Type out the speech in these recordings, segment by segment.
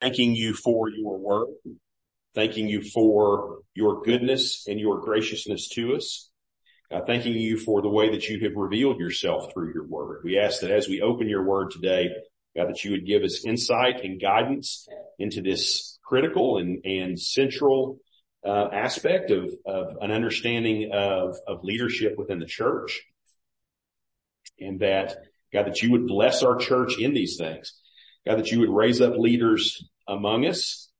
thanking you for your work, thanking you for your goodness and your graciousness to us. Uh, thanking you for the way that you have revealed yourself through your word. We ask that as we open your word today, God, that you would give us insight and guidance into this critical and, and central uh, aspect of, of an understanding of, of leadership within the church. And that, God, that you would bless our church in these things. God, that you would raise up leaders among us,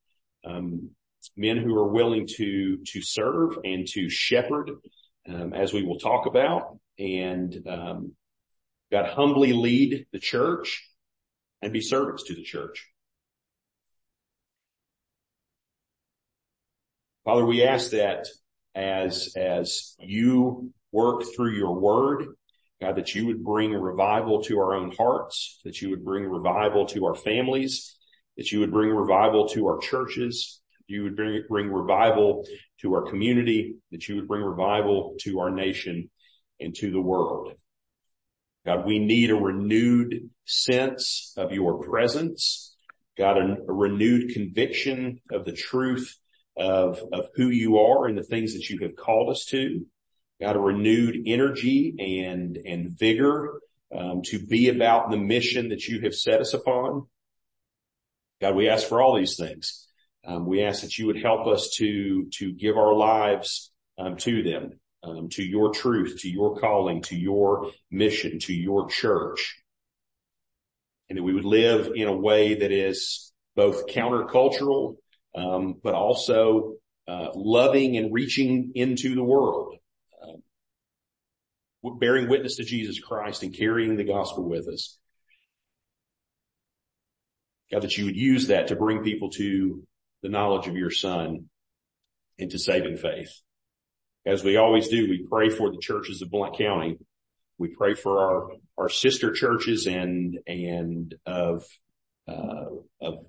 um, men who are willing to, to serve and to shepherd, um, as we will talk about and, um, God humbly lead the church and be servants to the church. Father, we ask that as, as you work through your word, God, that you would bring a revival to our own hearts, that you would bring revival to our families, that you would bring revival to our churches, you would bring, bring revival to our community, that you would bring revival to our nation and to the world. God, we need a renewed sense of your presence. God, a, a renewed conviction of the truth of, of who you are and the things that you have called us to. God, a renewed energy and, and vigor um, to be about the mission that you have set us upon. God, we ask for all these things. Um, we ask that you would help us to, to give our lives um, to them, um, to your truth, to your calling, to your mission, to your church. And that we would live in a way that is both countercultural, um, but also uh, loving and reaching into the world, uh, bearing witness to Jesus Christ and carrying the gospel with us. God, that you would use that to bring people to the knowledge of your son and to saving faith. As we always do, we pray for the churches of Blount County. We pray for our, our sister churches and, and of, uh, of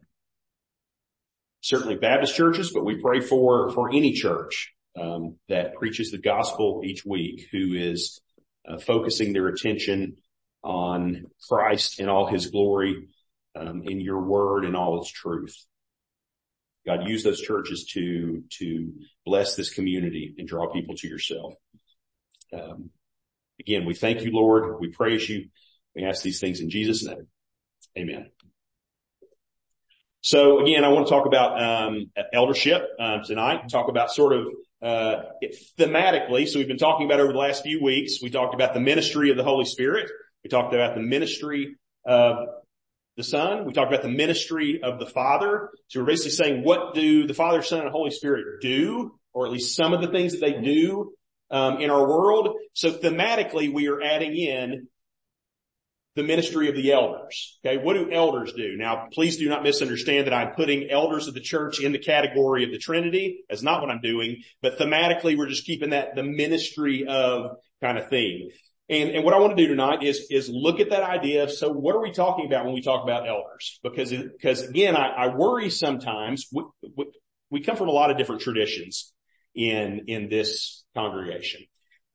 certainly Baptist churches, but we pray for, for any church, um, that preaches the gospel each week who is uh, focusing their attention on Christ and all his glory, in your word and all its truth. God, use those churches to, to bless this community and draw people to yourself. Um, again, we thank you, Lord. We praise you. We ask these things in Jesus' name. Amen. So again, I want to talk about um, eldership um, tonight. Talk about sort of uh, thematically. So we've been talking about over the last few weeks. We talked about the ministry of the Holy Spirit. We talked about the ministry of the Son. We talked about the ministry of the Father. So we're basically saying, what do the Father, Son, and Holy Spirit do, or at least some of the things that they do um, in our world? So thematically, we are adding in the ministry of the elders. Okay. What do elders do? Now, please do not misunderstand that I'm putting elders of the church in the category of the Trinity. That's not what I'm doing, but thematically, we're just keeping that the ministry of kind of thing. And, what I want to do tonight is, look at that idea of, so what are we talking about when we talk about elders? Because, again, I, worry sometimes we, come from a lot of different traditions in, in this congregation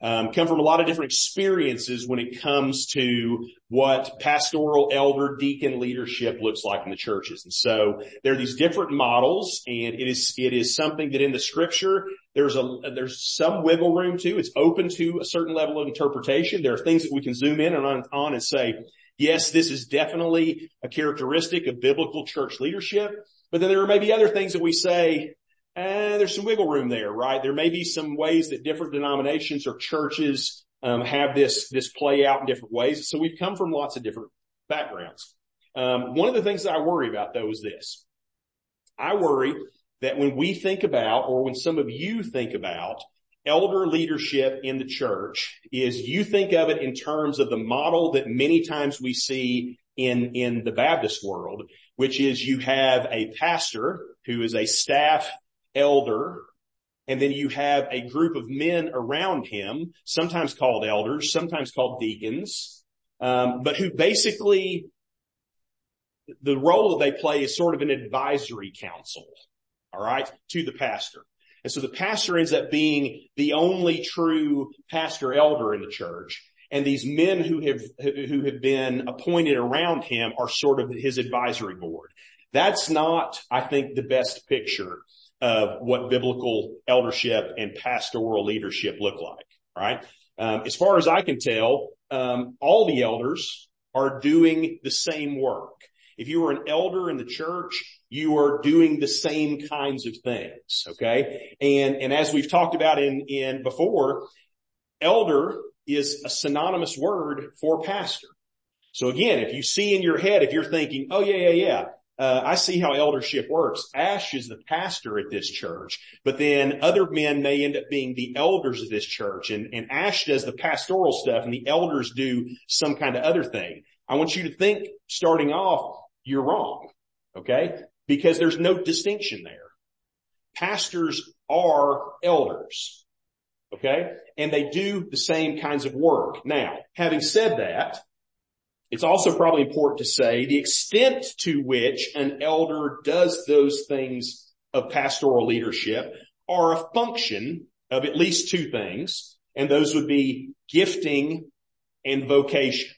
um, come from a lot of different experiences when it comes to what pastoral elder deacon leadership looks like in the churches. And so there are these different models and it is, it is something that in the scripture, there's a, there's some wiggle room to, it's open to a certain level of interpretation. There are things that we can zoom in and on, on and say, yes, this is definitely a characteristic of biblical church leadership. But then there are maybe other things that we say, eh, there's some wiggle room there, right? There may be some ways that different denominations or churches um, have this this play out in different ways. So we've come from lots of different backgrounds. Um, one of the things that I worry about though is this. I worry that when we think about, or when some of you think about elder leadership in the church is you think of it in terms of the model that many times we see in, in the Baptist world, which is you have a pastor who is a staff elder, and then you have a group of men around him, sometimes called elders, sometimes called deacons, um, but who basically the role that they play is sort of an advisory council, all right, to the pastor. And so the pastor ends up being the only true pastor elder in the church. And these men who have, who have been appointed around him are sort of his advisory board. That's not, I think, the best picture of what biblical eldership and pastoral leadership look like, right? Um, as far as I can tell, um, all the elders are doing the same work. If you are an elder in the church, you are doing the same kinds of things. Okay. And, and as we've talked about in, in before, elder is a synonymous word for pastor. So again, if you see in your head, if you're thinking, oh yeah, yeah, yeah, Uh, I see how eldership works. Ash is the pastor at this church, but then other men may end up being the elders of this church and, and Ash does the pastoral stuff and the elders do some kind of other thing. I want you to think starting off, you're wrong. Okay. Because there's no distinction there. Pastors are elders. Okay. And they do the same kinds of work. Now, having said that, it's also probably important to say the extent to which an elder does those things of pastoral leadership are a function of at least two things, and those would be gifting and vocation.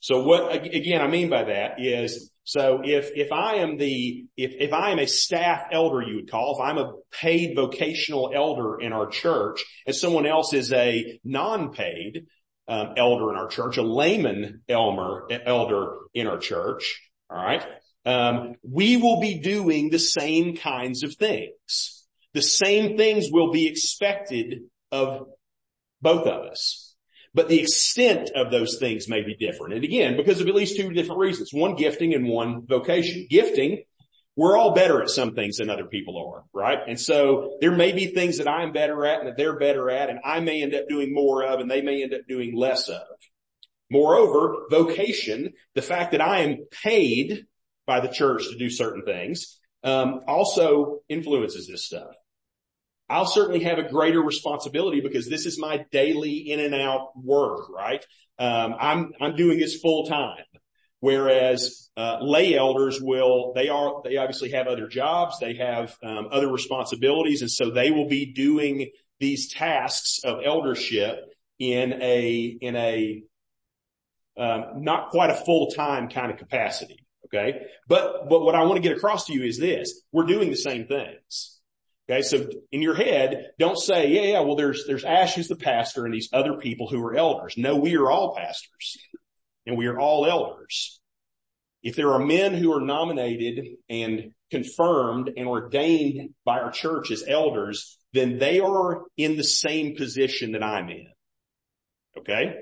So what, again, I mean by that is, so if, if I am the, if, if I am a staff elder, you would call, if I'm a paid vocational elder in our church and someone else is a non-paid, elder in our church, a layman elder in our church. All right. Um, we will be doing the same kinds of things. The same things will be expected of both of us. But the extent of those things may be different. And again, because of at least two different reasons. One gifting and one vocation. Gifting we're all better at some things than other people are, right? And so there may be things that I'm better at and that they're better at and I may end up doing more of and they may end up doing less of. Moreover, vocation, the fact that I am paid by the church to do certain things, um, also influences this stuff. I'll certainly have a greater responsibility because this is my daily in and out work, right? Um, I'm, I'm doing this full time. Whereas uh, lay elders will, they are, they obviously have other jobs, they have um, other responsibilities, and so they will be doing these tasks of eldership in a in a um, not quite a full time kind of capacity. Okay, but but what I want to get across to you is this: we're doing the same things. Okay, so in your head, don't say, yeah, yeah, well, there's there's Ash who's the pastor and these other people who are elders. No, we are all pastors and we are all elders. If there are men who are nominated and confirmed and ordained by our church as elders, then they are in the same position that I'm in. Okay?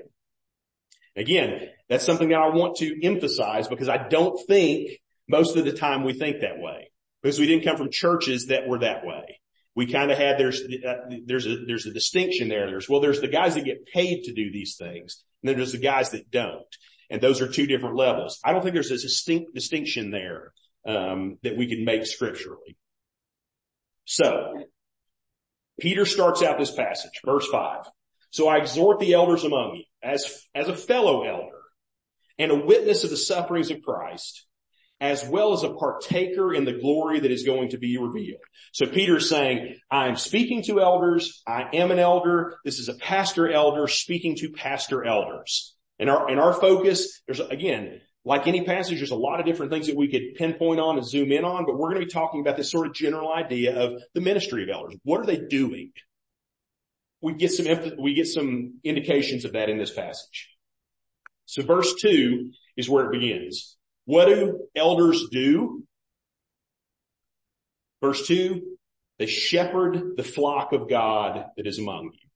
Again, that's something that I want to emphasize because I don't think most of the time we think that way because we didn't come from churches that were that way. We kind of had there's there's a there's a distinction there. There's well there's the guys that get paid to do these things, and then there's the guys that don't. And those are two different levels. I don't think there's a distinct distinction there um, that we can make scripturally. So Peter starts out this passage, verse five. So I exhort the elders among you as, as a fellow elder and a witness of the sufferings of Christ, as well as a partaker in the glory that is going to be revealed. So Peter's saying, I'm speaking to elders. I am an elder. This is a pastor elder speaking to pastor elders. In our focus, there's again, like any passage, there's a lot of different things that we could pinpoint on and zoom in on, but we're going to be talking about this sort of general idea of the ministry of elders. What are they doing? We get some, we get some indications of that in this passage. So verse two is where it begins. What do elders do? Verse two, they shepherd the flock of God that is among you.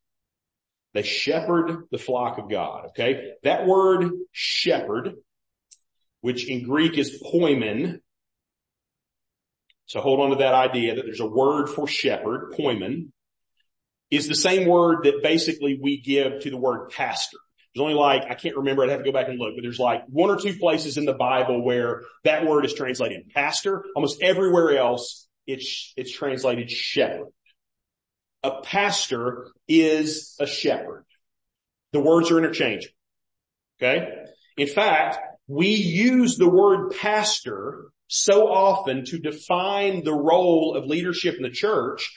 They shepherd the flock of God. Okay. That word shepherd, which in Greek is poimen. So hold on to that idea that there's a word for shepherd, poimen, is the same word that basically we give to the word pastor. There's only like, I can't remember, I'd have to go back and look, but there's like one or two places in the Bible where that word is translated pastor. Almost everywhere else, it's, it's translated shepherd a pastor is a shepherd. The words are interchangeable. Okay. In fact, we use the word pastor so often to define the role of leadership in the church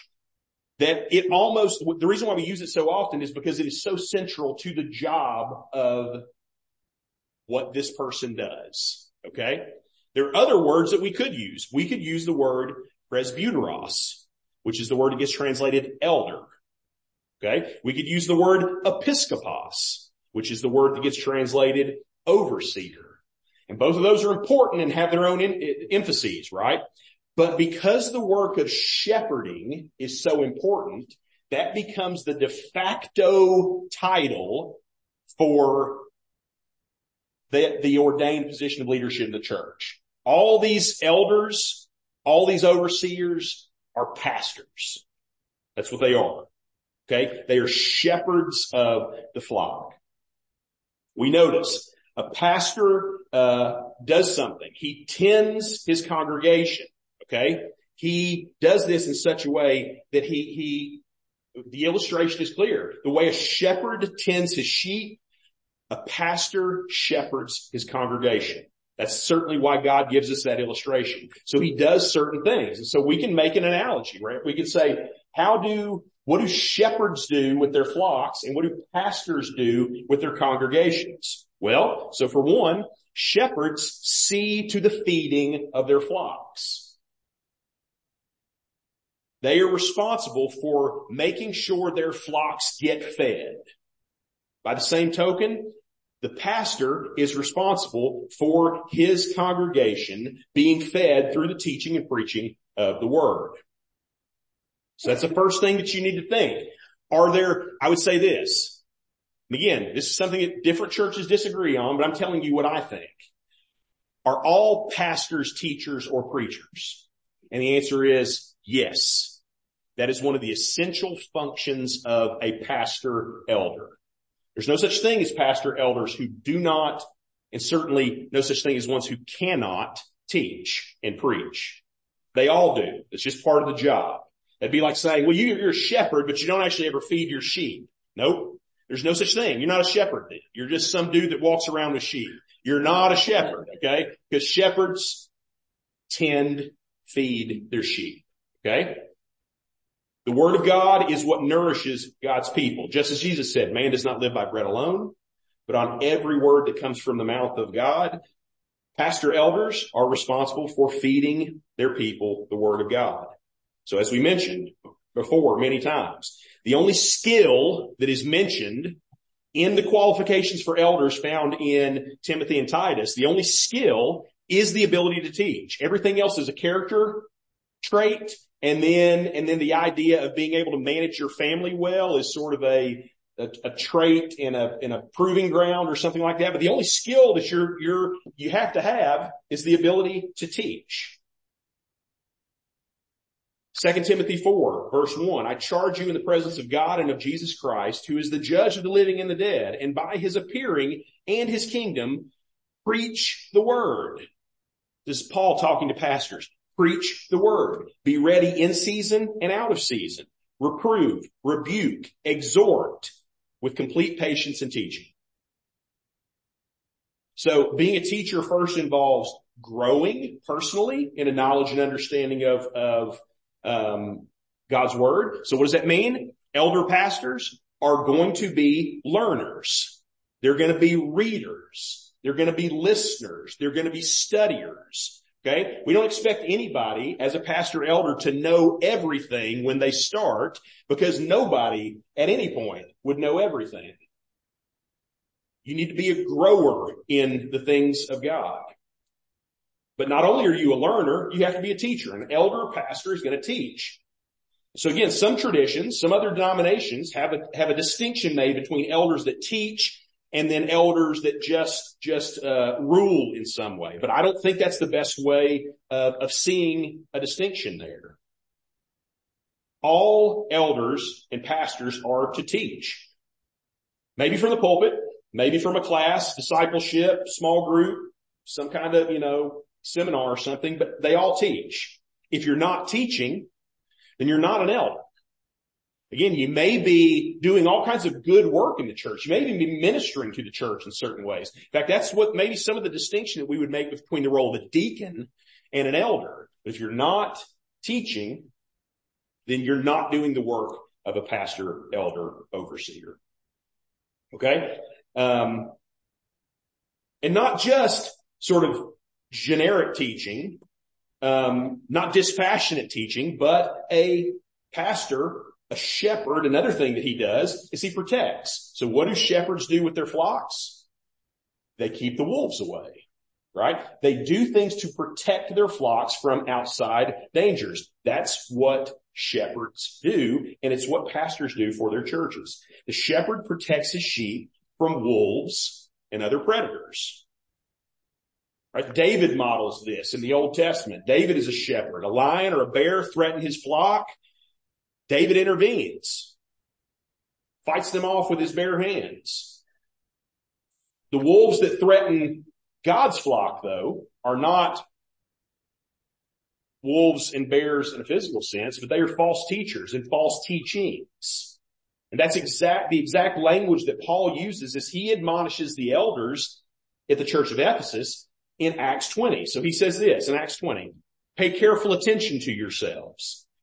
that it almost, the reason why we use it so often is because it is so central to the job of what this person does. Okay. There are other words that we could use. We could use the word presbyteros, which is the word that gets translated elder. Okay. We could use the word episkopos, which is the word that gets translated overseer. And both of those are important and have their own emphases, right? But because the work of shepherding is so important, that becomes the de facto title for the, the ordained position of leadership in the church. All these elders, all these overseers are pastors. That's what they are. Okay. They are shepherds of the flock. We notice a pastor, uh, does something. He tends his congregation. Okay. He does this in such a way that he, he, the illustration is clear. The way a shepherd tends his sheep, a pastor shepherds his congregation. That's certainly why God gives us that illustration. So he does certain things. And so we can make an analogy, right? We can say, how do, what do shepherds do with their flocks and what do pastors do with their congregations? Well, so for one, shepherds see to the feeding of their flocks. They are responsible for making sure their flocks get fed. By the same token, the pastor is responsible for his congregation being fed through the teaching and preaching of the word. So that's the first thing that you need to think. Are there, I would say this, again, this is something that different churches disagree on, but I'm telling you what I think. Are all pastors teachers or preachers? And the answer is yes. That is one of the essential functions of a pastor elder. There's no such thing as pastor elders who do not, and certainly no such thing as ones who cannot teach and preach. They all do. It's just part of the job. It'd be like saying, well, you, are a shepherd, but you don't actually ever feed your sheep. Nope. There's no such thing. You're not a shepherd. Then. You're just some dude that walks around with sheep. You're not a shepherd, okay? Because shepherds tend feed their sheep, okay? The word of God is what nourishes God's people. Just as Jesus said, man does not live by bread alone, but on every word that comes from the mouth of God. Pastor elders are responsible for feeding their people the word of God. So as we mentioned before many times, the only skill that is mentioned in the qualifications for elders found in Timothy and Titus, the only skill is the ability to teach. Everything else is a character trait and then, and then the idea of being able to manage your family well is sort of a, a, a, trait in a, in a proving ground or something like that. But the only skill that you're, you're, you have to have is the ability to teach. 2 Timothy 4 verse 1, I charge you in the presence of God and of Jesus Christ, who is the judge of the living and the dead, and by his appearing and his kingdom, preach the word. This is Paul talking to pastors. Preach the word. Be ready in season and out of season. Reprove, rebuke, exhort with complete patience and teaching. So being a teacher first involves growing personally in a knowledge and understanding of, of um, God's word. So what does that mean? Elder pastors are going to be learners. They're going to be readers. They're going to be listeners. They're going to be studiers. Okay. We don't expect anybody as a pastor elder to know everything when they start because nobody at any point would know everything. You need to be a grower in the things of God. But not only are you a learner, you have to be a teacher. An elder pastor is going to teach. So again, some traditions, some other denominations have a, have a distinction made between elders that teach and then elders that just, just, uh, rule in some way. But I don't think that's the best way of, of seeing a distinction there. All elders and pastors are to teach. Maybe from the pulpit, maybe from a class, discipleship, small group, some kind of, you know, seminar or something, but they all teach. If you're not teaching, then you're not an elder. Again, you may be doing all kinds of good work in the church. You may even be ministering to the church in certain ways. In fact, that's what maybe some of the distinction that we would make between the role of a deacon and an elder. If you're not teaching, then you're not doing the work of a pastor, elder, overseer. Okay? Um, and not just sort of generic teaching, um, not dispassionate teaching, but a pastor, a shepherd, another thing that he does is he protects. So what do shepherds do with their flocks? They keep the wolves away right? They do things to protect their flocks from outside dangers. That's what shepherds do, and it's what pastors do for their churches. The shepherd protects his sheep from wolves and other predators. Right? David models this in the Old Testament. David is a shepherd. A lion or a bear threaten his flock. David intervenes, fights them off with his bare hands. The wolves that threaten God's flock though are not wolves and bears in a physical sense, but they are false teachers and false teachings. And that's exact, the exact language that Paul uses as he admonishes the elders at the church of Ephesus in Acts 20. So he says this in Acts 20, pay careful attention to yourselves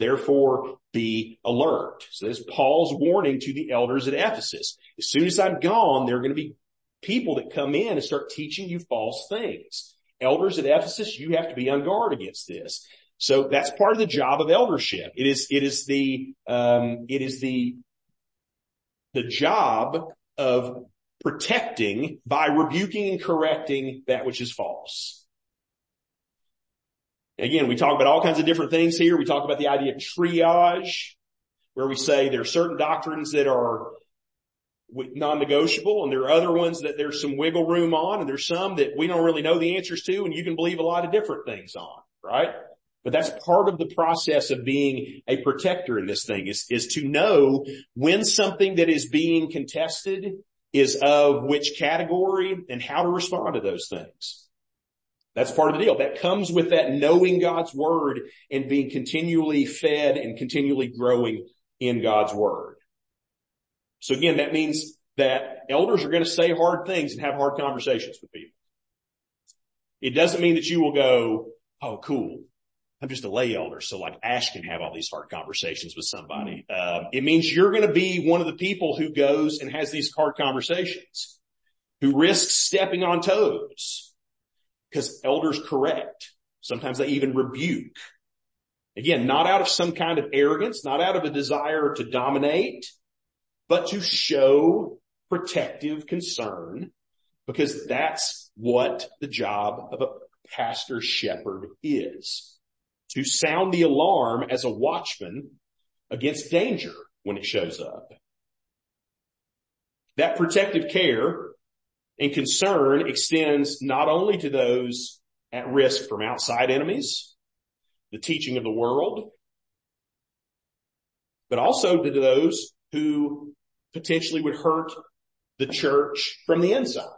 Therefore be alert. So this is Paul's warning to the elders at Ephesus. As soon as I'm gone, there are going to be people that come in and start teaching you false things elders at Ephesus, you have to be on guard against this. So that's part of the job of eldership. It is, it is the, um, it is the, the job of protecting by rebuking and correcting that which is false. Again, we talk about all kinds of different things here. We talk about the idea of triage, where we say there are certain doctrines that are non-negotiable and there are other ones that there's some wiggle room on and there's some that we don't really know the answers to and you can believe a lot of different things on, right? But that's part of the process of being a protector in this thing is, is to know when something that is being contested is of which category and how to respond to those things. That's part of the deal. That comes with that knowing God's word and being continually fed and continually growing in God's word. So again, that means that elders are going to say hard things and have hard conversations with people. It doesn't mean that you will go, oh, cool. I'm just a lay elder. So like Ash can have all these hard conversations with somebody. Uh, it means you're going to be one of the people who goes and has these hard conversations, who risks stepping on toes because elders correct. Sometimes they even rebuke. Again, not out of some kind of arrogance, not out of a desire to dominate, but to show protective concern because that's what the job of a pastor shepherd is. To sound the alarm as a watchman against danger when it shows up. That protective care and concern extends not only to those at risk from outside enemies, the teaching of the world, but also to those who potentially would hurt the church from the inside.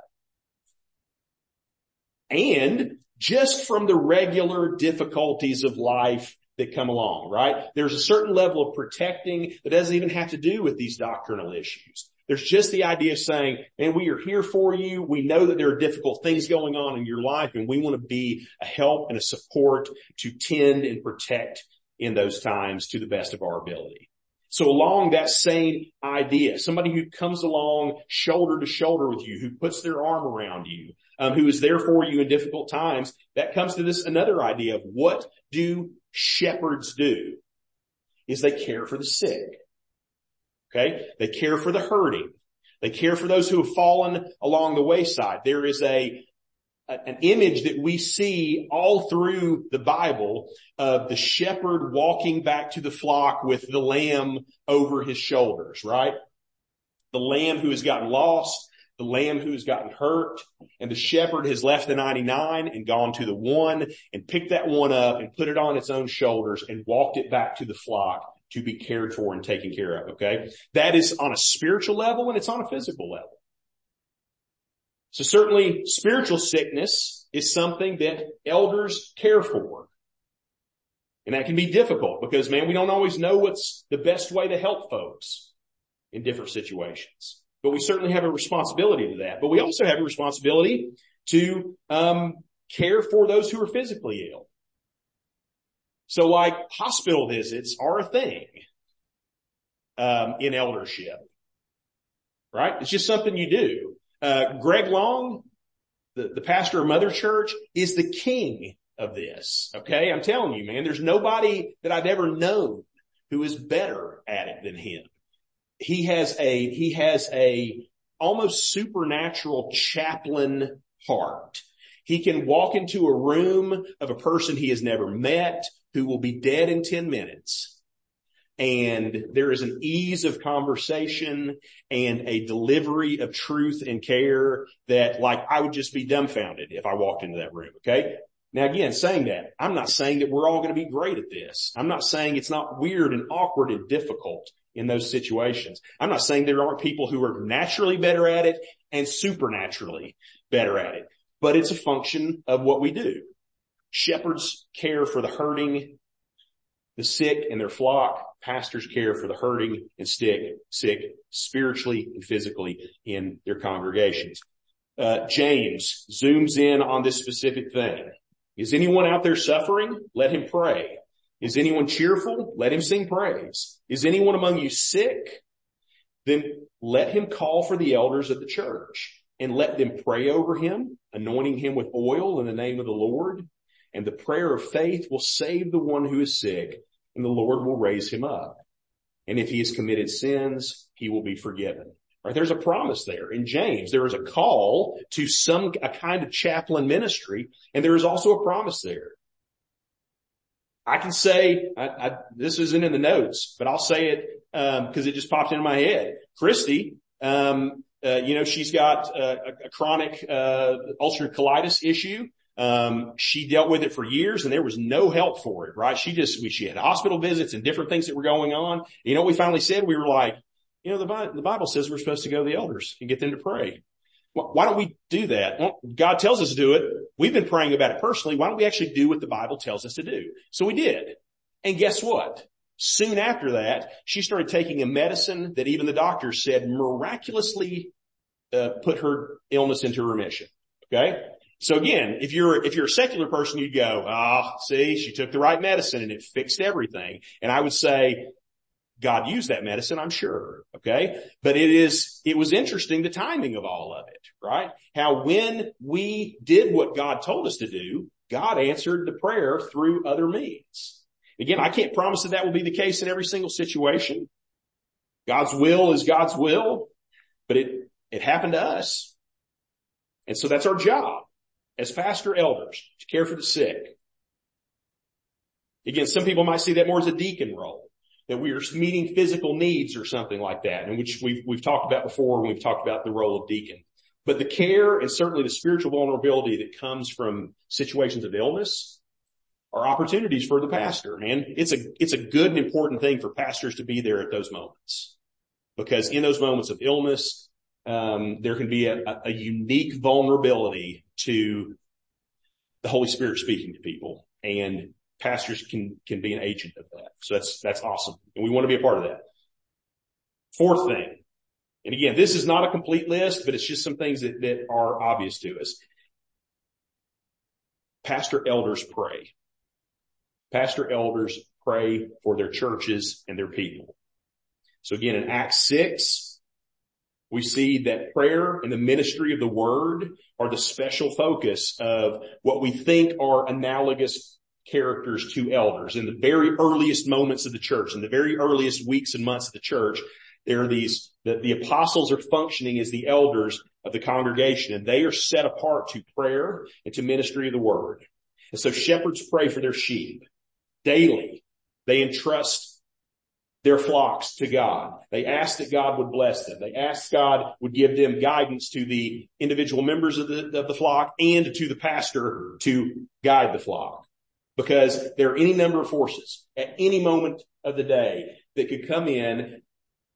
And just from the regular difficulties of life that come along, right? There's a certain level of protecting that doesn't even have to do with these doctrinal issues. There's just the idea of saying, and we are here for you. We know that there are difficult things going on in your life and we want to be a help and a support to tend and protect in those times to the best of our ability. So along that same idea, somebody who comes along shoulder to shoulder with you, who puts their arm around you, um, who is there for you in difficult times, that comes to this another idea of what do shepherds do? Is they care for the sick. Okay. They care for the hurting. They care for those who have fallen along the wayside. There is a, an image that we see all through the Bible of the shepherd walking back to the flock with the lamb over his shoulders, right? The lamb who has gotten lost, the lamb who has gotten hurt, and the shepherd has left the 99 and gone to the one and picked that one up and put it on its own shoulders and walked it back to the flock to be cared for and taken care of. Okay. That is on a spiritual level and it's on a physical level. So certainly spiritual sickness is something that elders care for. And that can be difficult because man, we don't always know what's the best way to help folks in different situations. But we certainly have a responsibility to that. But we also have a responsibility to um, care for those who are physically ill. So like hospital visits are a thing um, in eldership, right? It's just something you do. Uh, Greg Long, the, the pastor of Mother Church, is the king of this. Okay. I'm telling you, man, there's nobody that I've ever known who is better at it than him. He has a, he has a almost supernatural chaplain heart. He can walk into a room of a person he has never met who will be dead in 10 minutes. And there is an ease of conversation and a delivery of truth and care that like I would just be dumbfounded if I walked into that room. Okay. Now again, saying that, I'm not saying that we're all going to be great at this. I'm not saying it's not weird and awkward and difficult in those situations. I'm not saying there aren't people who are naturally better at it and supernaturally better at it, but it's a function of what we do. Shepherds care for the hurting, the sick and their flock. Pastors care for the hurting and sick, sick spiritually and physically in their congregations. Uh, James zooms in on this specific thing. Is anyone out there suffering? Let him pray. Is anyone cheerful? Let him sing praise. Is anyone among you sick? Then let him call for the elders of the church and let them pray over him, anointing him with oil in the name of the Lord. And the prayer of faith will save the one who is sick and the Lord will raise him up. And if he has committed sins, he will be forgiven. Right? There's a promise there. In James, there is a call to some, a kind of chaplain ministry, and there is also a promise there. I can say, I, I, this isn't in the notes, but I'll say it, um, cause it just popped into my head. Christy, um, you know, she's got a, a chronic, uh, ulcerative colitis issue. Um, she dealt with it for years and there was no help for it, right? She just, she had hospital visits and different things that were going on. You know, we finally said, we were like, you know, the Bible, says we're supposed to go to the elders and get them to pray. Why don't we do that? God tells us to do it. We've been praying about it personally. Why don't we actually do what the Bible tells us to do? So we did. And guess what? Soon after that, she started taking a medicine that even the doctors said miraculously uh, put her illness into remission. Okay. So again, if you're, if you're a secular person, you'd go, ah, oh, see, she took the right medicine and it fixed everything. And I would say, God used that medicine, I'm sure. Okay. But it is, it was interesting the timing of all of it, right? How when we did what God told us to do, God answered the prayer through other means. Again, I can't promise that that will be the case in every single situation. God's will is God's will, but it, it happened to us. And so that's our job as pastor elders to care for the sick. Again, some people might see that more as a deacon role that we are meeting physical needs or something like that, and which we've, we've talked about before when we've talked about the role of deacon. But the care and certainly the spiritual vulnerability that comes from situations of illness are opportunities for the pastor. And it's a, it's a good and important thing for pastors to be there at those moments because in those moments of illness, um, there can be a, a unique vulnerability to the Holy Spirit speaking to people. And pastors can, can be an agent of that. So that's, that's awesome. And we want to be a part of that. Fourth thing. And again, this is not a complete list, but it's just some things that, that are obvious to us. Pastor elders pray. Pastor elders pray for their churches and their people. So again, in Acts 6, we see that prayer and the ministry of the word are the special focus of what we think are analogous characters to elders. In the very earliest moments of the church, in the very earliest weeks and months of the church, there are these, the, the apostles are functioning as the elders of the congregation and they are set apart to prayer and to ministry of the word. And so shepherds pray for their sheep daily. They entrust their flocks to God. They ask that God would bless them. They ask God would give them guidance to the individual members of the, of the flock and to the pastor to guide the flock because there are any number of forces at any moment of the day that could come in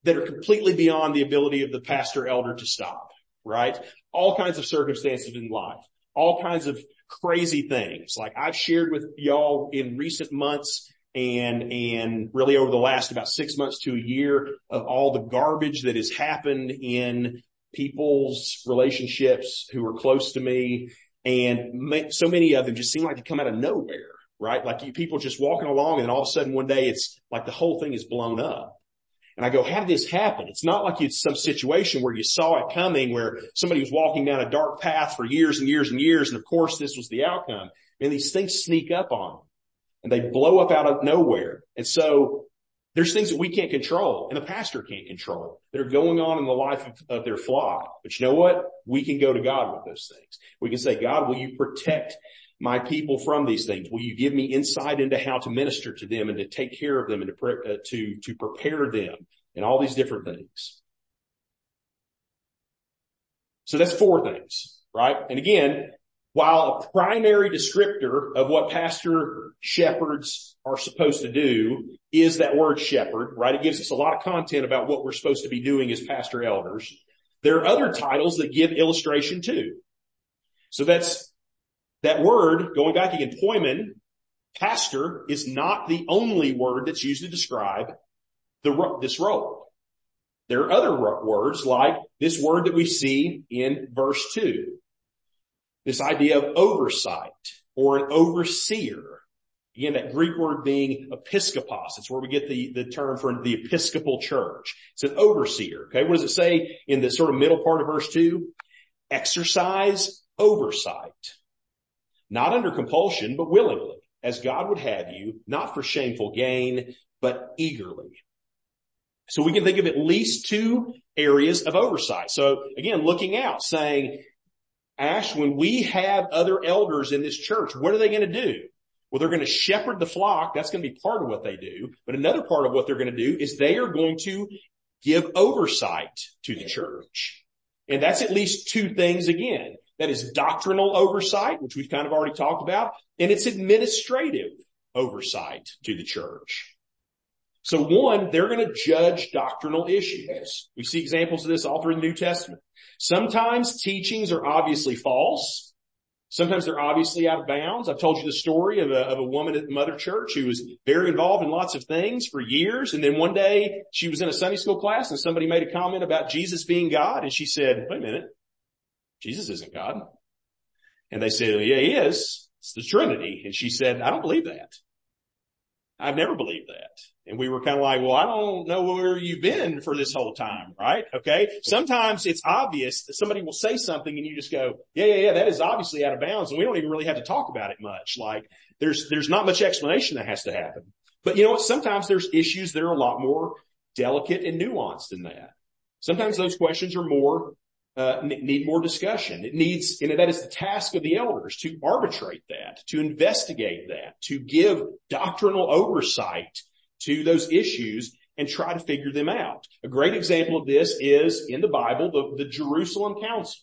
that are completely beyond the ability of the pastor elder to stop, right? All kinds of circumstances in life, all kinds of crazy things. Like I've shared with y'all in recent months, and, and really over the last about six months to a year of all the garbage that has happened in people's relationships who are close to me. And so many of them just seem like they come out of nowhere, right? Like you, people just walking along and all of a sudden one day it's like the whole thing is blown up. And I go, how did this happen? It's not like it's some situation where you saw it coming, where somebody was walking down a dark path for years and years and years. And of course this was the outcome. And these things sneak up on them and they blow up out of nowhere. And so there's things that we can't control and the pastor can't control that are going on in the life of, of, their flock. But you know what? We can go to God with those things. We can say, God, will you protect my people from these things? Will you give me insight into how to minister to them and to take care of them and to, pre- uh, to, to prepare them and all these different things? So that's four things, right? And again, while a primary descriptor of what pastor shepherds are supposed to do is that word shepherd, right? It gives us a lot of content about what we're supposed to be doing as pastor elders. There are other titles that give illustration too. So that's that word, going back again, poimen, pastor is not the only word that's used to describe the, this role. There are other words like this word that we see in verse two. This idea of oversight or an overseer. Again, that Greek word being episkopos. It's where we get the, the term for the Episcopal Church. It's an overseer. Okay. What does it say in the sort of middle part of verse two? Exercise oversight not under compulsion, but willingly, as God would have you, not for shameful gain, but eagerly. So we can think of at least two areas of oversight. So again, looking out, saying, Ash, when we have other elders in this church, what are they going to do? Well, they're going to shepherd the flock. That's going to be part of what they do. But another part of what they're going to do is they are going to give oversight to the church. And that's at least two things again. That is doctrinal oversight, which we've kind of already talked about, and it's administrative oversight to the church. So one, they're going to judge doctrinal issues. We see examples of this all through the New Testament. Sometimes teachings are obviously false. Sometimes they're obviously out of bounds. I've told you the story of a, of a woman at the Mother Church who was very involved in lots of things for years. And then one day she was in a Sunday school class and somebody made a comment about Jesus being God. And she said, wait a minute. Jesus isn't God. And they said, yeah, he is. It's the Trinity. And she said, I don't believe that. I've never believed that. And we were kind of like, well, I don't know where you've been for this whole time, right? Okay. Sometimes it's obvious that somebody will say something and you just go, yeah, yeah, yeah, that is obviously out of bounds. And we don't even really have to talk about it much. Like there's, there's not much explanation that has to happen. But you know what? Sometimes there's issues that are a lot more delicate and nuanced than that. Sometimes those questions are more Uh, need more discussion. It needs, you know, that is the task of the elders to arbitrate that, to investigate that, to give doctrinal oversight to those issues and try to figure them out. A great example of this is in the Bible, the Jerusalem Council.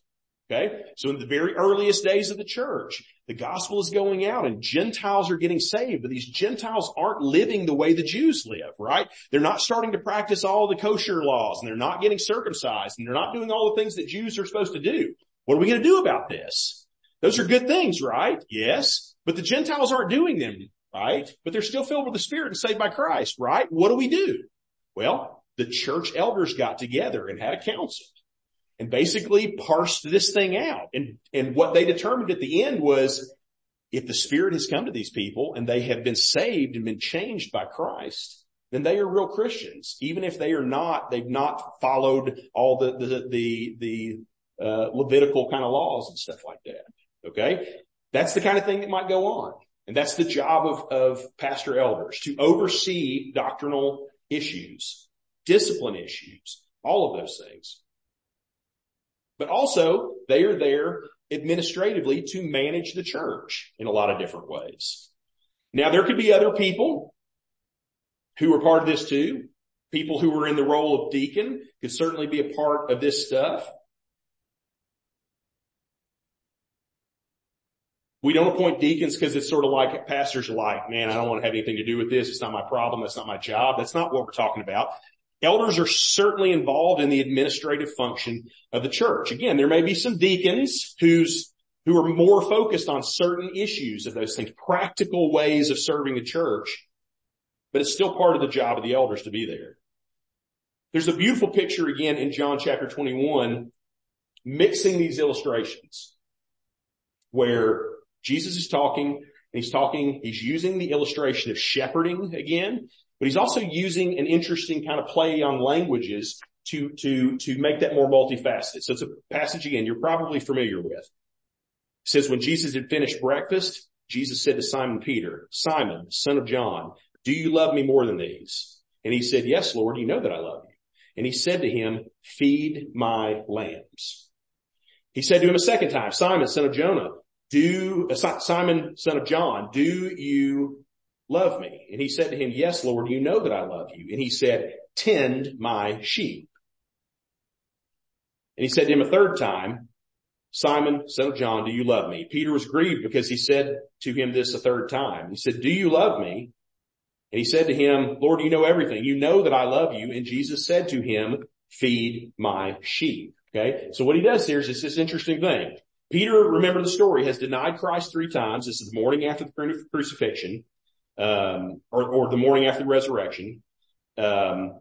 Okay. So in the very earliest days of the church, the gospel is going out and Gentiles are getting saved, but these Gentiles aren't living the way the Jews live, right? They're not starting to practice all the kosher laws and they're not getting circumcised and they're not doing all the things that Jews are supposed to do. What are we going to do about this? Those are good things, right? Yes. But the Gentiles aren't doing them, right? But they're still filled with the Spirit and saved by Christ, right? What do we do? Well, the church elders got together and had a council and basically parsed this thing out. And, and what they determined at the end was if the Spirit has come to these people and they have been saved and been changed by Christ, then they are real Christians. Even if they are not, they've not followed all the, the, the, the, uh, Levitical kind of laws and stuff like that. Okay. That's the kind of thing that might go on. And that's the job of, of pastor elders to oversee doctrinal issues, discipline issues, all of those things. But also they are there administratively to manage the church in a lot of different ways. Now there could be other people who are part of this too. People who are in the role of deacon could certainly be a part of this stuff. We don't appoint deacons because it's sort of like pastors are like, man, I don't want to have anything to do with this. It's not my problem. That's not my job. That's not what we're talking about. Elders are certainly involved in the administrative function of the church. Again, there may be some deacons who's, who are more focused on certain issues of those things, practical ways of serving the church. but it's still part of the job of the elders to be there. There's a beautiful picture again in John chapter 21, mixing these illustrations where Jesus is talking, he's talking, he's using the illustration of shepherding again, but he's also using an interesting kind of play on languages to, to, to make that more multifaceted. So it's a passage again you're probably familiar with. It says when Jesus had finished breakfast, Jesus said to Simon Peter, Simon, son of John, do you love me more than these? And he said, yes, Lord, you know that I love you. And he said to him, feed my lambs. He said to him a second time, Simon, son of Jonah, do, uh, Simon, son of John, do you love me? And he said to him, yes, Lord, you know that I love you. And he said, tend my sheep. And he said to him a third time, Simon, son of John, do you love me? Peter was grieved because he said to him this a third time. He said, do you love me? And he said to him, Lord, you know everything. You know that I love you. And Jesus said to him, feed my sheep. Okay. So what he does here is it's this interesting thing. Peter, remember the story, has denied Christ three times. This is the morning after the crucifixion, or, or, the morning after the resurrection. Um,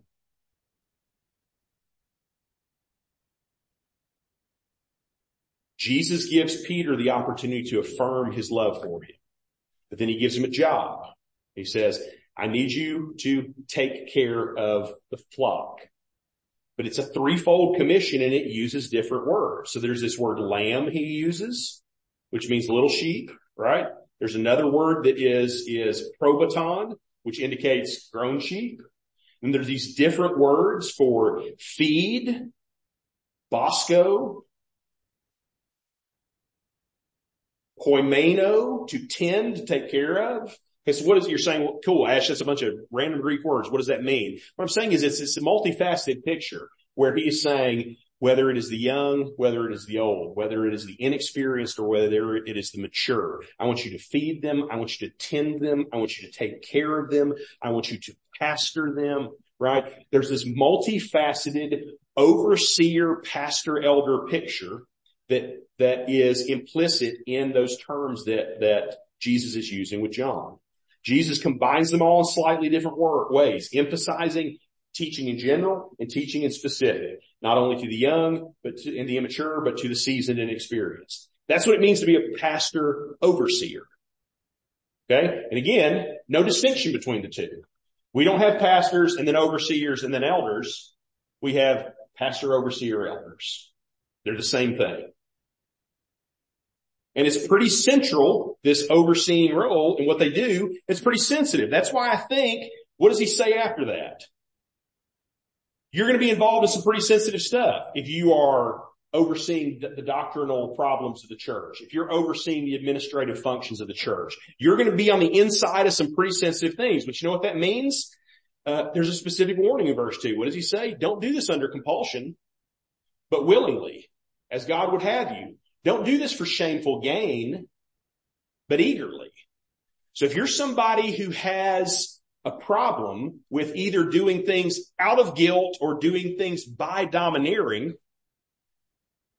Jesus gives Peter the opportunity to affirm his love for him. But then he gives him a job. He says, I need you to take care of the flock. But it's a threefold commission and it uses different words. So there's this word lamb he uses, which means little sheep, right? There's another word that is, is probaton, which indicates grown sheep. And there's these different words for feed, bosco, poimeno, to tend, to take care of, because what is you're saying? Well, cool, Ash. That's a bunch of random Greek words. What does that mean? What I'm saying is it's, it's a multifaceted picture where he is saying whether it is the young, whether it is the old, whether it is the inexperienced or whether it is the mature. I want you to feed them. I want you to tend them. I want you to take care of them. I want you to pastor them, right? There's this multifaceted overseer, pastor, elder picture that, that is implicit in those terms that, that Jesus is using with John. Jesus combines them all in slightly different ways, emphasizing teaching in general and teaching in specific, not only to the young, but to, and the immature, but to the seasoned and experienced. That's what it means to be a pastor overseer. Okay. And again, no distinction between the two. We don't have pastors and then overseers and then elders. We have pastor, overseer, elders. They're the same thing. And it's pretty central, this overseeing role and what they do. It's pretty sensitive. That's why I think, what does he say after that? You're going to be involved in some pretty sensitive stuff if you are overseeing the, the, doctrinal problems of the church, if you're overseeing the administrative functions of the church, you're going to be on the inside of some pretty sensitive things. But you know what that means? Uh, there's a specific warning in verse two. What does he say? Don't do this under compulsion, but willingly, as God would have you. Don't do this for shameful gain, but eagerly. So if you're somebody who has a problem with either doing things out of guilt or doing things by domineering,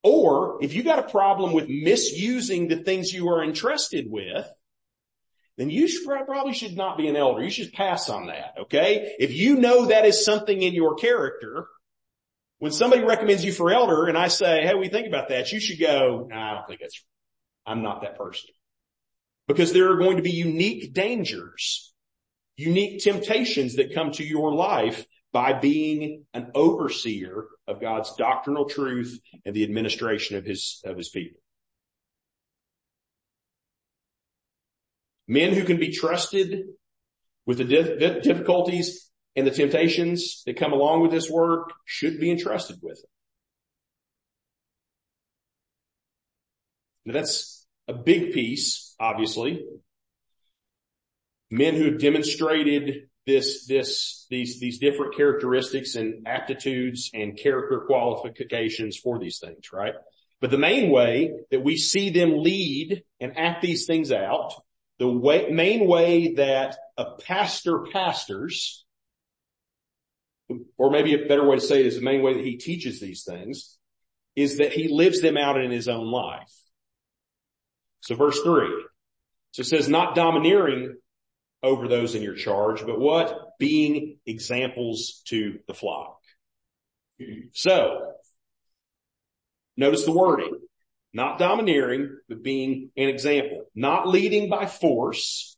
or if you got a problem with misusing the things you are entrusted with, then you should, probably should not be an elder. You should pass on that. Okay. If you know that is something in your character, when somebody recommends you for elder and I say, Hey, we think about that, you should go, nah, I don't think that's, I'm not that person. Because there are going to be unique dangers, unique temptations that come to your life by being an overseer of God's doctrinal truth and the administration of his, of his people. Men who can be trusted with the difficulties and the temptations that come along with this work should be entrusted with it. Now that's a big piece, obviously. Men who have demonstrated this, this, these, these different characteristics and aptitudes and character qualifications for these things, right? But the main way that we see them lead and act these things out, the way, main way that a pastor pastors or maybe a better way to say it is the main way that he teaches these things is that he lives them out in his own life. So verse three. So it says not domineering over those in your charge, but what? Being examples to the flock. So, notice the wording. Not domineering, but being an example. Not leading by force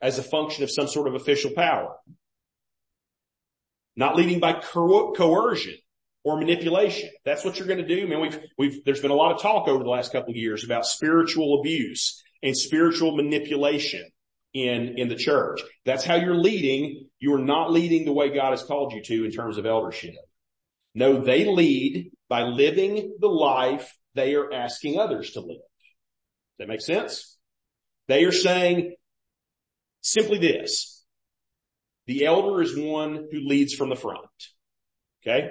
as a function of some sort of official power. Not leading by co- coercion or manipulation. That's what you're going to do. Man, we've, we've, there's been a lot of talk over the last couple of years about spiritual abuse and spiritual manipulation in, in the church. That's how you're leading. You're not leading the way God has called you to in terms of eldership. No, they lead by living the life they are asking others to live. Does that make sense? They are saying simply this. The elder is one who leads from the front. Okay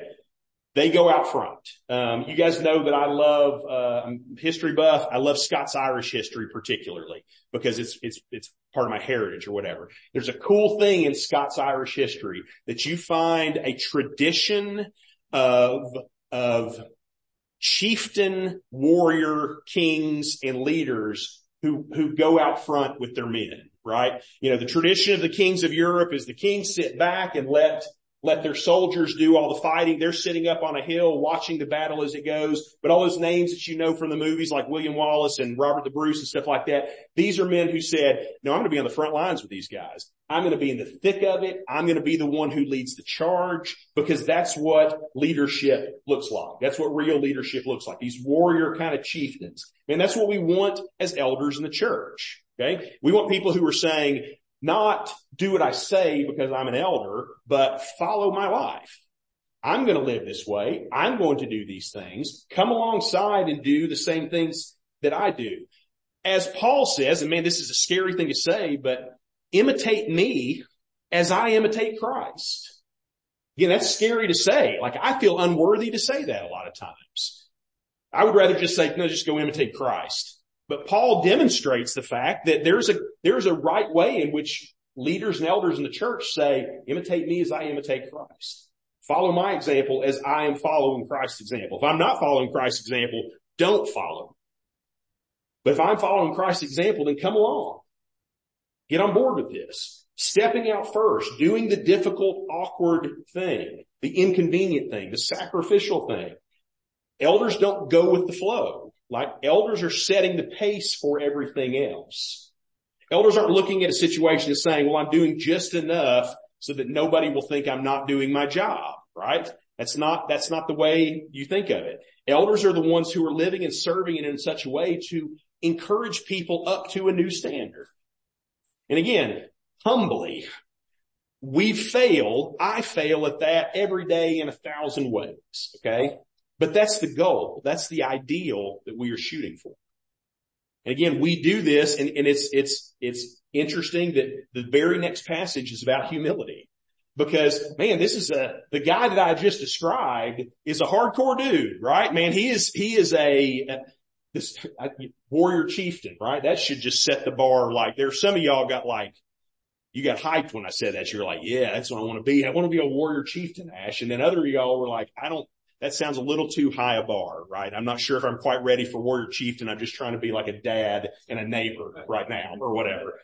they go out front. Um, you guys know that I love uh, history buff. I love Scots Irish history particularly because it's it's it's part of my heritage or whatever. There's a cool thing in Scots Irish history that you find a tradition of of chieftain warrior kings and leaders who who go out front with their men right? You know, the tradition of the kings of Europe is the kings sit back and let let their soldiers do all the fighting. They're sitting up on a hill watching the battle as it goes. But all those names that you know from the movies like William Wallace and Robert the Bruce and stuff like that, these are men who said, no, I'm going to be on the front lines with these guys. I'm going to be in the thick of it. I'm going to be the one who leads the charge because that's what leadership looks like. That's what real leadership looks like. These warrior kind of chieftains. And that's what we want as elders in the church. Okay. We want people who are saying, not do what I say because I'm an elder, but follow my life. I'm going to live this way. I'm going to do these things. Come alongside and do the same things that I do. As Paul says, and man, this is a scary thing to say, but imitate me as I imitate Christ. Again, that's scary to say. Like I feel unworthy to say that a lot of times. I would rather just say, no, just go imitate Christ. But Paul demonstrates the fact that there's a, there's a right way in which leaders and elders in the church say, imitate me as I imitate Christ. Follow my example as I am following Christ's example. If I'm not following Christ's example, don't follow. But if I'm following Christ's example, then come along. Get on board with this. Stepping out first, doing the difficult, awkward thing, the inconvenient thing, the sacrificial thing. Elders don't go with the flow. Like elders are setting the pace for everything else. Elders aren't looking at a situation and saying, well, I'm doing just enough so that nobody will think I'm not doing my job, right? That's not, that's not the way you think of it. Elders are the ones who are living and serving in such a way to encourage people up to a new standard. And again, humbly, we fail. I fail at that every day in a thousand ways. Okay. But that's the goal. That's the ideal that we are shooting for. And again, we do this and, and it's, it's, it's interesting that the very next passage is about humility because man, this is a, the guy that I just described is a hardcore dude, right? Man, he is, he is a, a this warrior chieftain, right? That should just set the bar. Like there's some of y'all got like, you got hyped when I said that. You're like, yeah, that's what I want to be. I want to be a warrior chieftain, Ash. And then other y'all were like, I don't, that sounds a little too high a bar, right? I'm not sure if I'm quite ready for warrior chieftain. I'm just trying to be like a dad and a neighbor right now or whatever.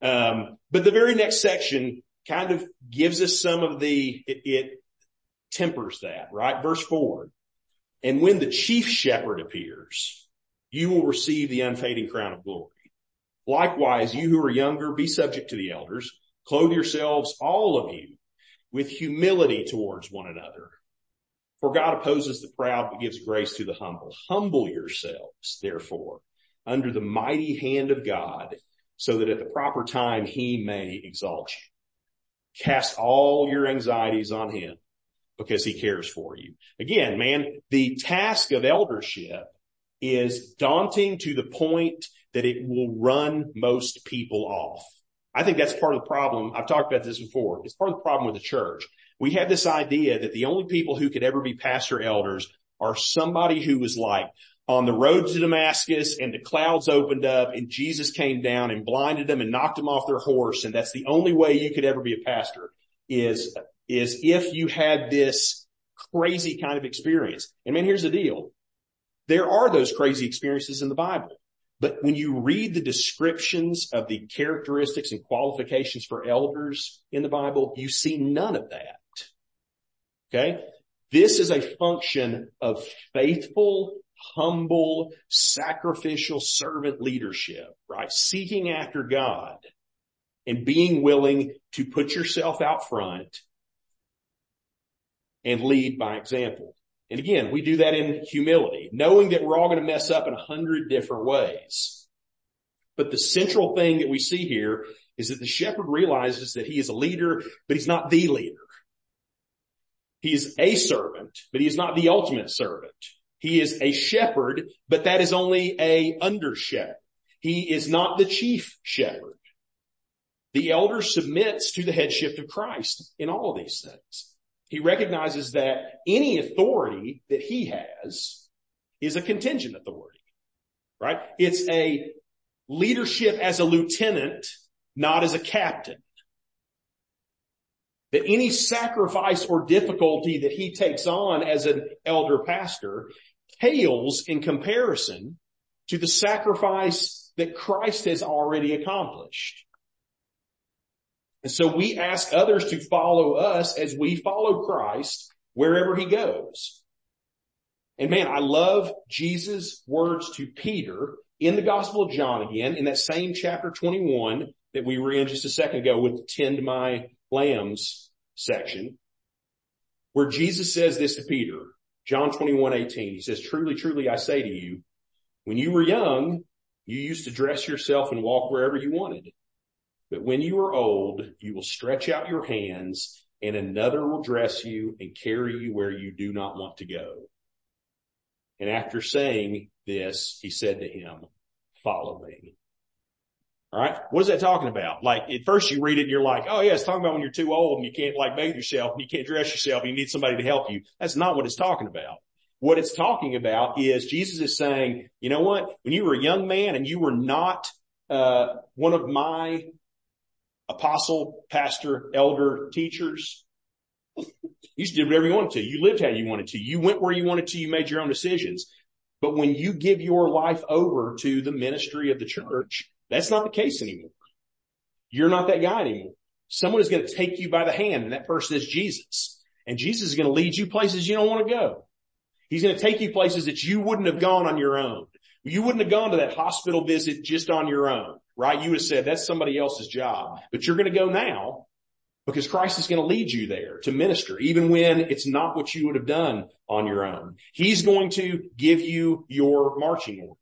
Um, but the very next section kind of gives us some of the, it, it tempers that, right? Verse four. And when the chief shepherd appears, you will receive the unfading crown of glory. Likewise, you who are younger, be subject to the elders. Clothe yourselves, all of you, with humility towards one another for God opposes the proud, but gives grace to the humble. Humble yourselves, therefore, under the mighty hand of God, so that at the proper time he may exalt you. Cast all your anxieties on him because he cares for you. Again, man, the task of eldership is daunting to the point that it will run most people off. I think that's part of the problem. I've talked about this before. It's part of the problem with the church we have this idea that the only people who could ever be pastor elders are somebody who was like on the road to Damascus and the clouds opened up and Jesus came down and blinded them and knocked them off their horse. And that's the only way you could ever be a pastor is, is if you had this crazy kind of experience. And man, here's the deal. There are those crazy experiences in the Bible. But when you read the descriptions of the characteristics and qualifications for elders in the Bible, you see none of that. Okay. This is a function of faithful, humble, sacrificial servant leadership, right? Seeking after God and being willing to put yourself out front and lead by example. And again, we do that in humility, knowing that we're all going to mess up in a hundred different ways. But the central thing that we see here is that the shepherd realizes that he is a leader, but he's not the leader. He is a servant, but he is not the ultimate servant. He is a shepherd, but that is only a under shepherd. He is not the chief shepherd. The elder submits to the headship of Christ in all of these things. He recognizes that any authority that he has is a contingent authority, right? It's a leadership as a lieutenant, not as a captain. That any sacrifice or difficulty that he takes on as an elder pastor pales in comparison to the sacrifice that Christ has already accomplished. And so we ask others to follow us as we follow Christ wherever he goes. And man, I love Jesus' words to Peter in the Gospel of John again, in that same chapter 21 that we were in just a second ago with tend my lambs section, where Jesus says this to Peter, John 21, 18. He says, truly, truly, I say to you, when you were young, you used to dress yourself and walk wherever you wanted. But when you are old, you will stretch out your hands and another will dress you and carry you where you do not want to go. And after saying this, he said to him, follow me. All right. What is that talking about? Like at first you read it and you're like, oh yeah, it's talking about when you're too old and you can't like bathe yourself and you can't dress yourself and you need somebody to help you. That's not what it's talking about. What it's talking about is Jesus is saying, you know what? When you were a young man and you were not, uh, one of my apostle, pastor, elder, teachers. You just did whatever you wanted to. You lived how you wanted to. You went where you wanted to. You made your own decisions. But when you give your life over to the ministry of the church, that's not the case anymore. You're not that guy anymore. Someone is going to take you by the hand and that person is Jesus. And Jesus is going to lead you places you don't want to go. He's going to take you places that you wouldn't have gone on your own. You wouldn't have gone to that hospital visit just on your own right? You would have said that's somebody else's job, but you're going to go now because Christ is going to lead you there to minister, even when it's not what you would have done on your own. He's going to give you your marching orders.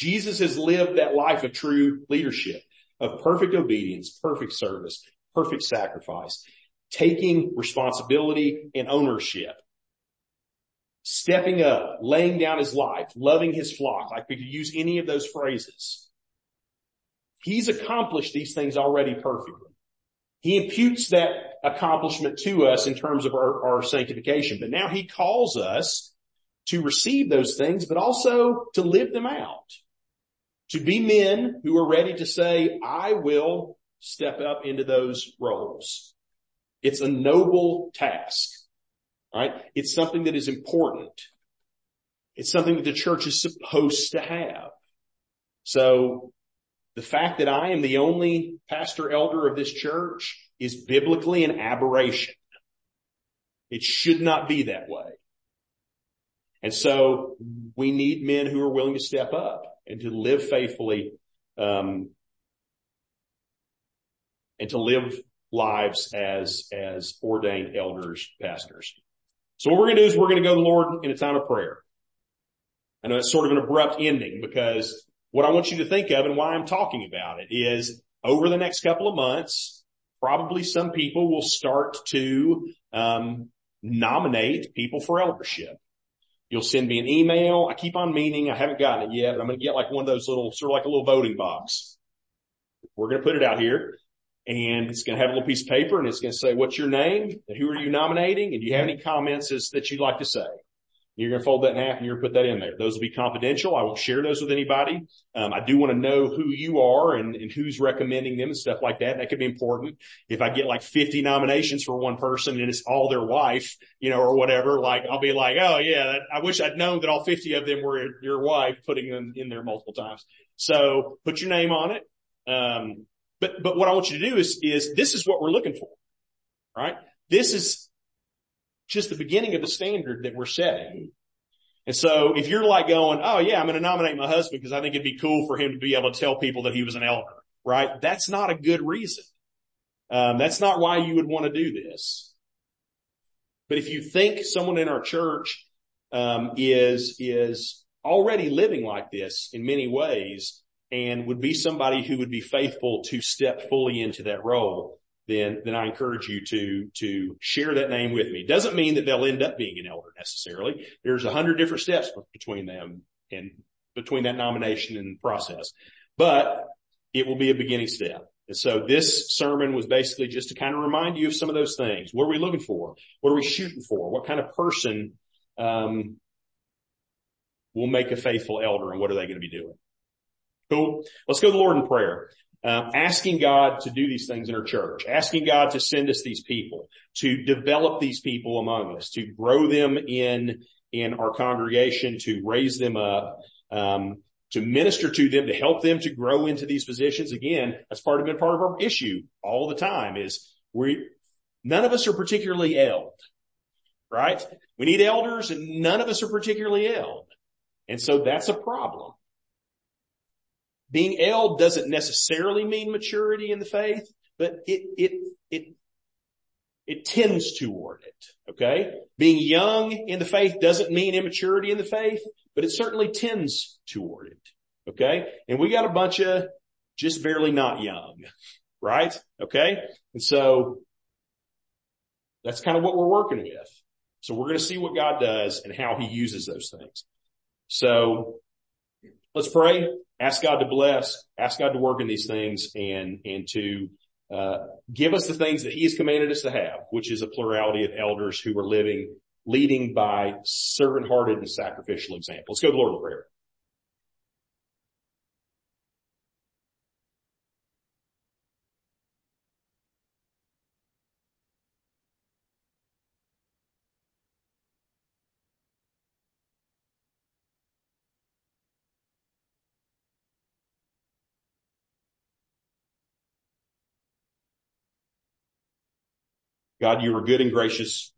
Jesus has lived that life of true leadership, of perfect obedience, perfect service, perfect sacrifice, taking responsibility and ownership stepping up, laying down his life, loving his flock, like we could use any of those phrases. He's accomplished these things already perfectly. He imputes that accomplishment to us in terms of our, our sanctification, but now he calls us to receive those things, but also to live them out. To be men who are ready to say, I will step up into those roles. It's a noble task right? It's something that is important. It's something that the church is supposed to have. So the fact that I am the only pastor elder of this church is biblically an aberration. It should not be that way. And so we need men who are willing to step up and to live faithfully, um, and to live lives as, as ordained elders, pastors. So what we're going to do is we're going to go to the Lord in a time of prayer. I know it's sort of an abrupt ending because what I want you to think of and why I'm talking about it is over the next couple of months, probably some people will start to um, nominate people for eldership. You'll send me an email. I keep on meaning I haven't gotten it yet, but I'm going to get like one of those little, sort of like a little voting box. We're going to put it out here and it's going to have a little piece of paper and it's going to say, what's your name who are you nominating? And do you have any comments that you'd like to say? You're going to fold that in half and you're going to put that in there. Those will be confidential. I won't share those with anybody. Um, I do want to know who you are and, and, who's recommending them and stuff like that. That could be important. If I get like 50 nominations for one person and it's all their wife, you know, or whatever, like I'll be like, oh yeah, I wish I'd known that all 50 of them were your wife putting them in there multiple times. So put your name on it. Um, but, but what I want you to do is, is this is what we're looking for, right? This is just the beginning of the standard that we're setting. And so if you're like going, oh yeah, I'm going to nominate my husband because I think it'd be cool for him to be able to tell people that he was an elder, right? That's not a good reason. Um, that's not why you would want to do this. But if you think someone in our church um, is is already living like this in many ways and would be somebody who would be faithful to step fully into that role, then, then I encourage you to, to share that name with me. Doesn't mean that they'll end up being an elder necessarily. There's a hundred different steps between them and between that nomination and process, but it will be a beginning step. And so this sermon was basically just to kind of remind you of some of those things. What are we looking for? What are we shooting for? What kind of person, um, will make a faithful elder and what are they going to be doing? Cool. Let's go to the Lord in prayer um, asking God to do these things in our church, asking God to send us these people, to develop these people among us, to grow them in in our congregation, to raise them up, um, to minister to them, to help them to grow into these positions. Again, that's part of been part of our issue all the time is we none of us are particularly eld, right? We need elders and none of us are particularly eld. And so that's a problem. Being eld doesn't necessarily mean maturity in the faith, but it, it, it, it tends toward it. Okay. Being young in the faith doesn't mean immaturity in the faith, but it certainly tends toward it. Okay. And we got a bunch of just barely not young, right? Okay. And so that's kind of what we're working with. So we're going to see what God does and how he uses those things. So let's pray ask God to bless, ask God to work in these things and, and to, uh, give us the things that he has commanded us to have, which is a plurality of elders who are living, leading by servant-hearted and sacrificial example. Let's go to the Lord in prayer. God, you are good and gracious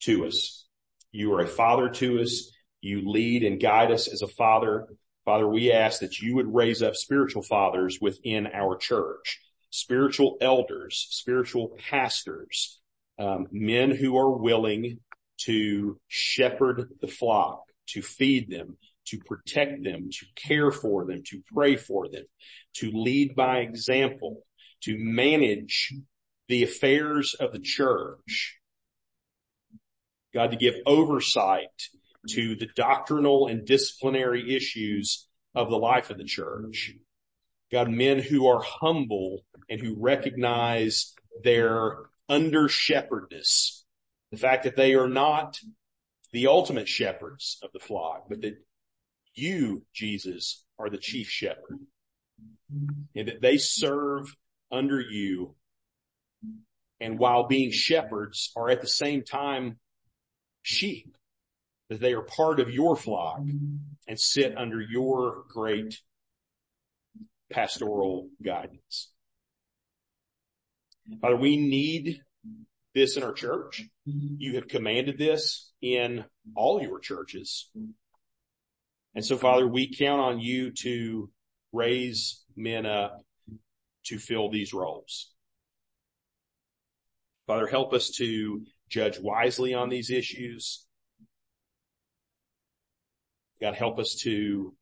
to us. You are a father to us. You lead and guide us as a father. Father, we ask that you would raise up spiritual fathers within our church, spiritual elders, spiritual pastors, um, men who are willing to shepherd the flock, to feed them, to protect them, to care for them, to pray for them, to lead by example, to manage the affairs of the church. God, to give oversight to the doctrinal and disciplinary issues of the life of the church. God, men who are humble and who recognize their under shepherdness. The fact that they are not the ultimate shepherds of the flock, but that you, Jesus, are the chief shepherd and that they serve under you and while being shepherds are at the same time sheep, that they are part of your flock and sit under your great pastoral guidance. Father, we need this in our church. You have commanded this in all your churches. And so Father, we count on you to raise men up to fill these roles. Father, help us to judge wisely on these issues. God, help us to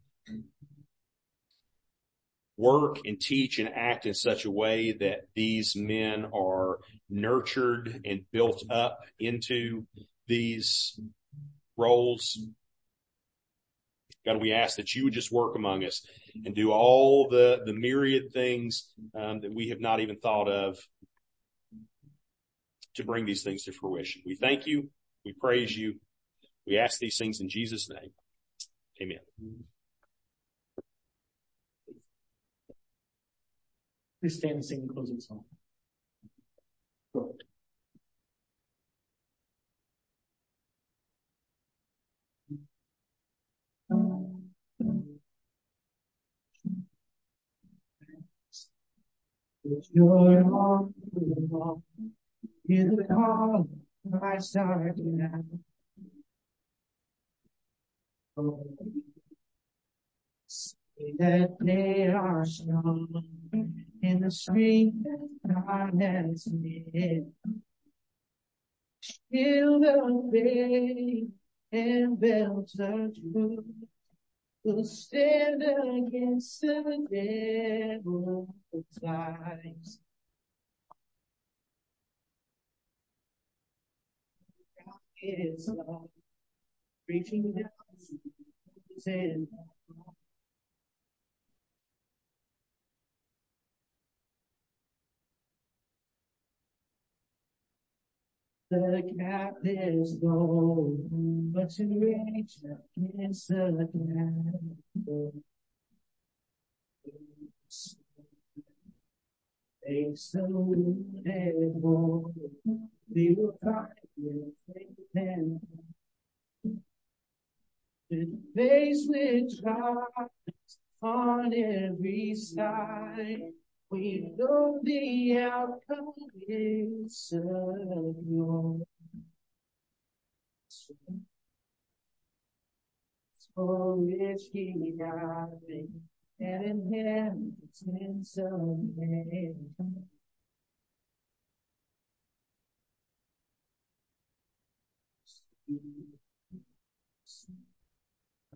work and teach and act in such a way that these men are nurtured and built up into these roles. God, we ask that you would just work among us and do all the, the myriad things um, that we have not even thought of to bring these things to fruition. We thank you. We praise you. We ask these things in Jesus' name. Amen. Please stand and sing the closing song. Your arm, hear the call, I start now. Say that they are strong in the strength that God has made. Shield of faith and belt of truth will stand against the devil's lies. Is love, reaching down to his end. The captives go, but to reach against the captive. Takes wounded war, we will fight with faith and Faced with trials on every side, we know the outcome is secure. For which he died, and in him sins of man.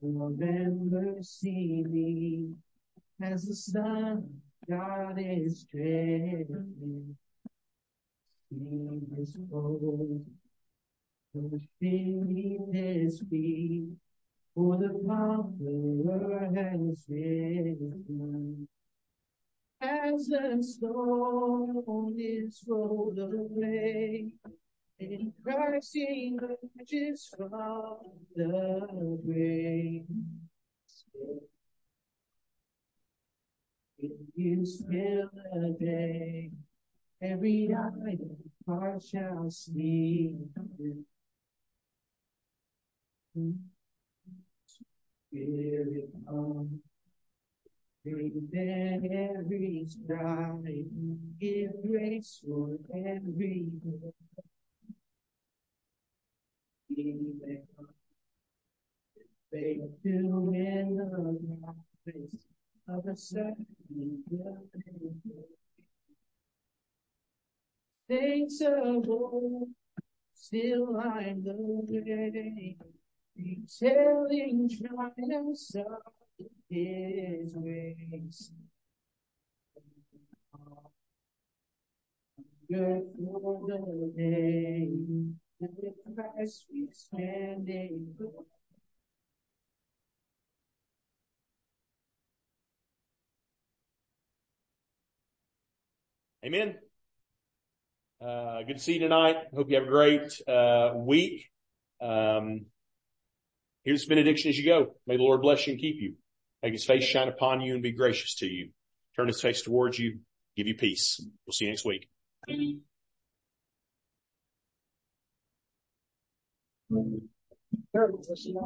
Remember, see me as the sun God is dreading. He is cold, beneath his feet, for the conqueror has risen. As the stone is rolled away, in Christ emerges from the grave. If you still a day, every eye heart shall see. Spirit come, then every strife, give grace for every To win the face of old, still I'm the way, retelling triumphs of His grace. Good for the day, Amen. Uh, good to see you tonight. Hope you have a great uh, week. Um, here's benediction as you go. May the Lord bless you and keep you. Make his face shine upon you and be gracious to you. Turn his face towards you, give you peace. We'll see you next week. 嗯，第二个不是吗？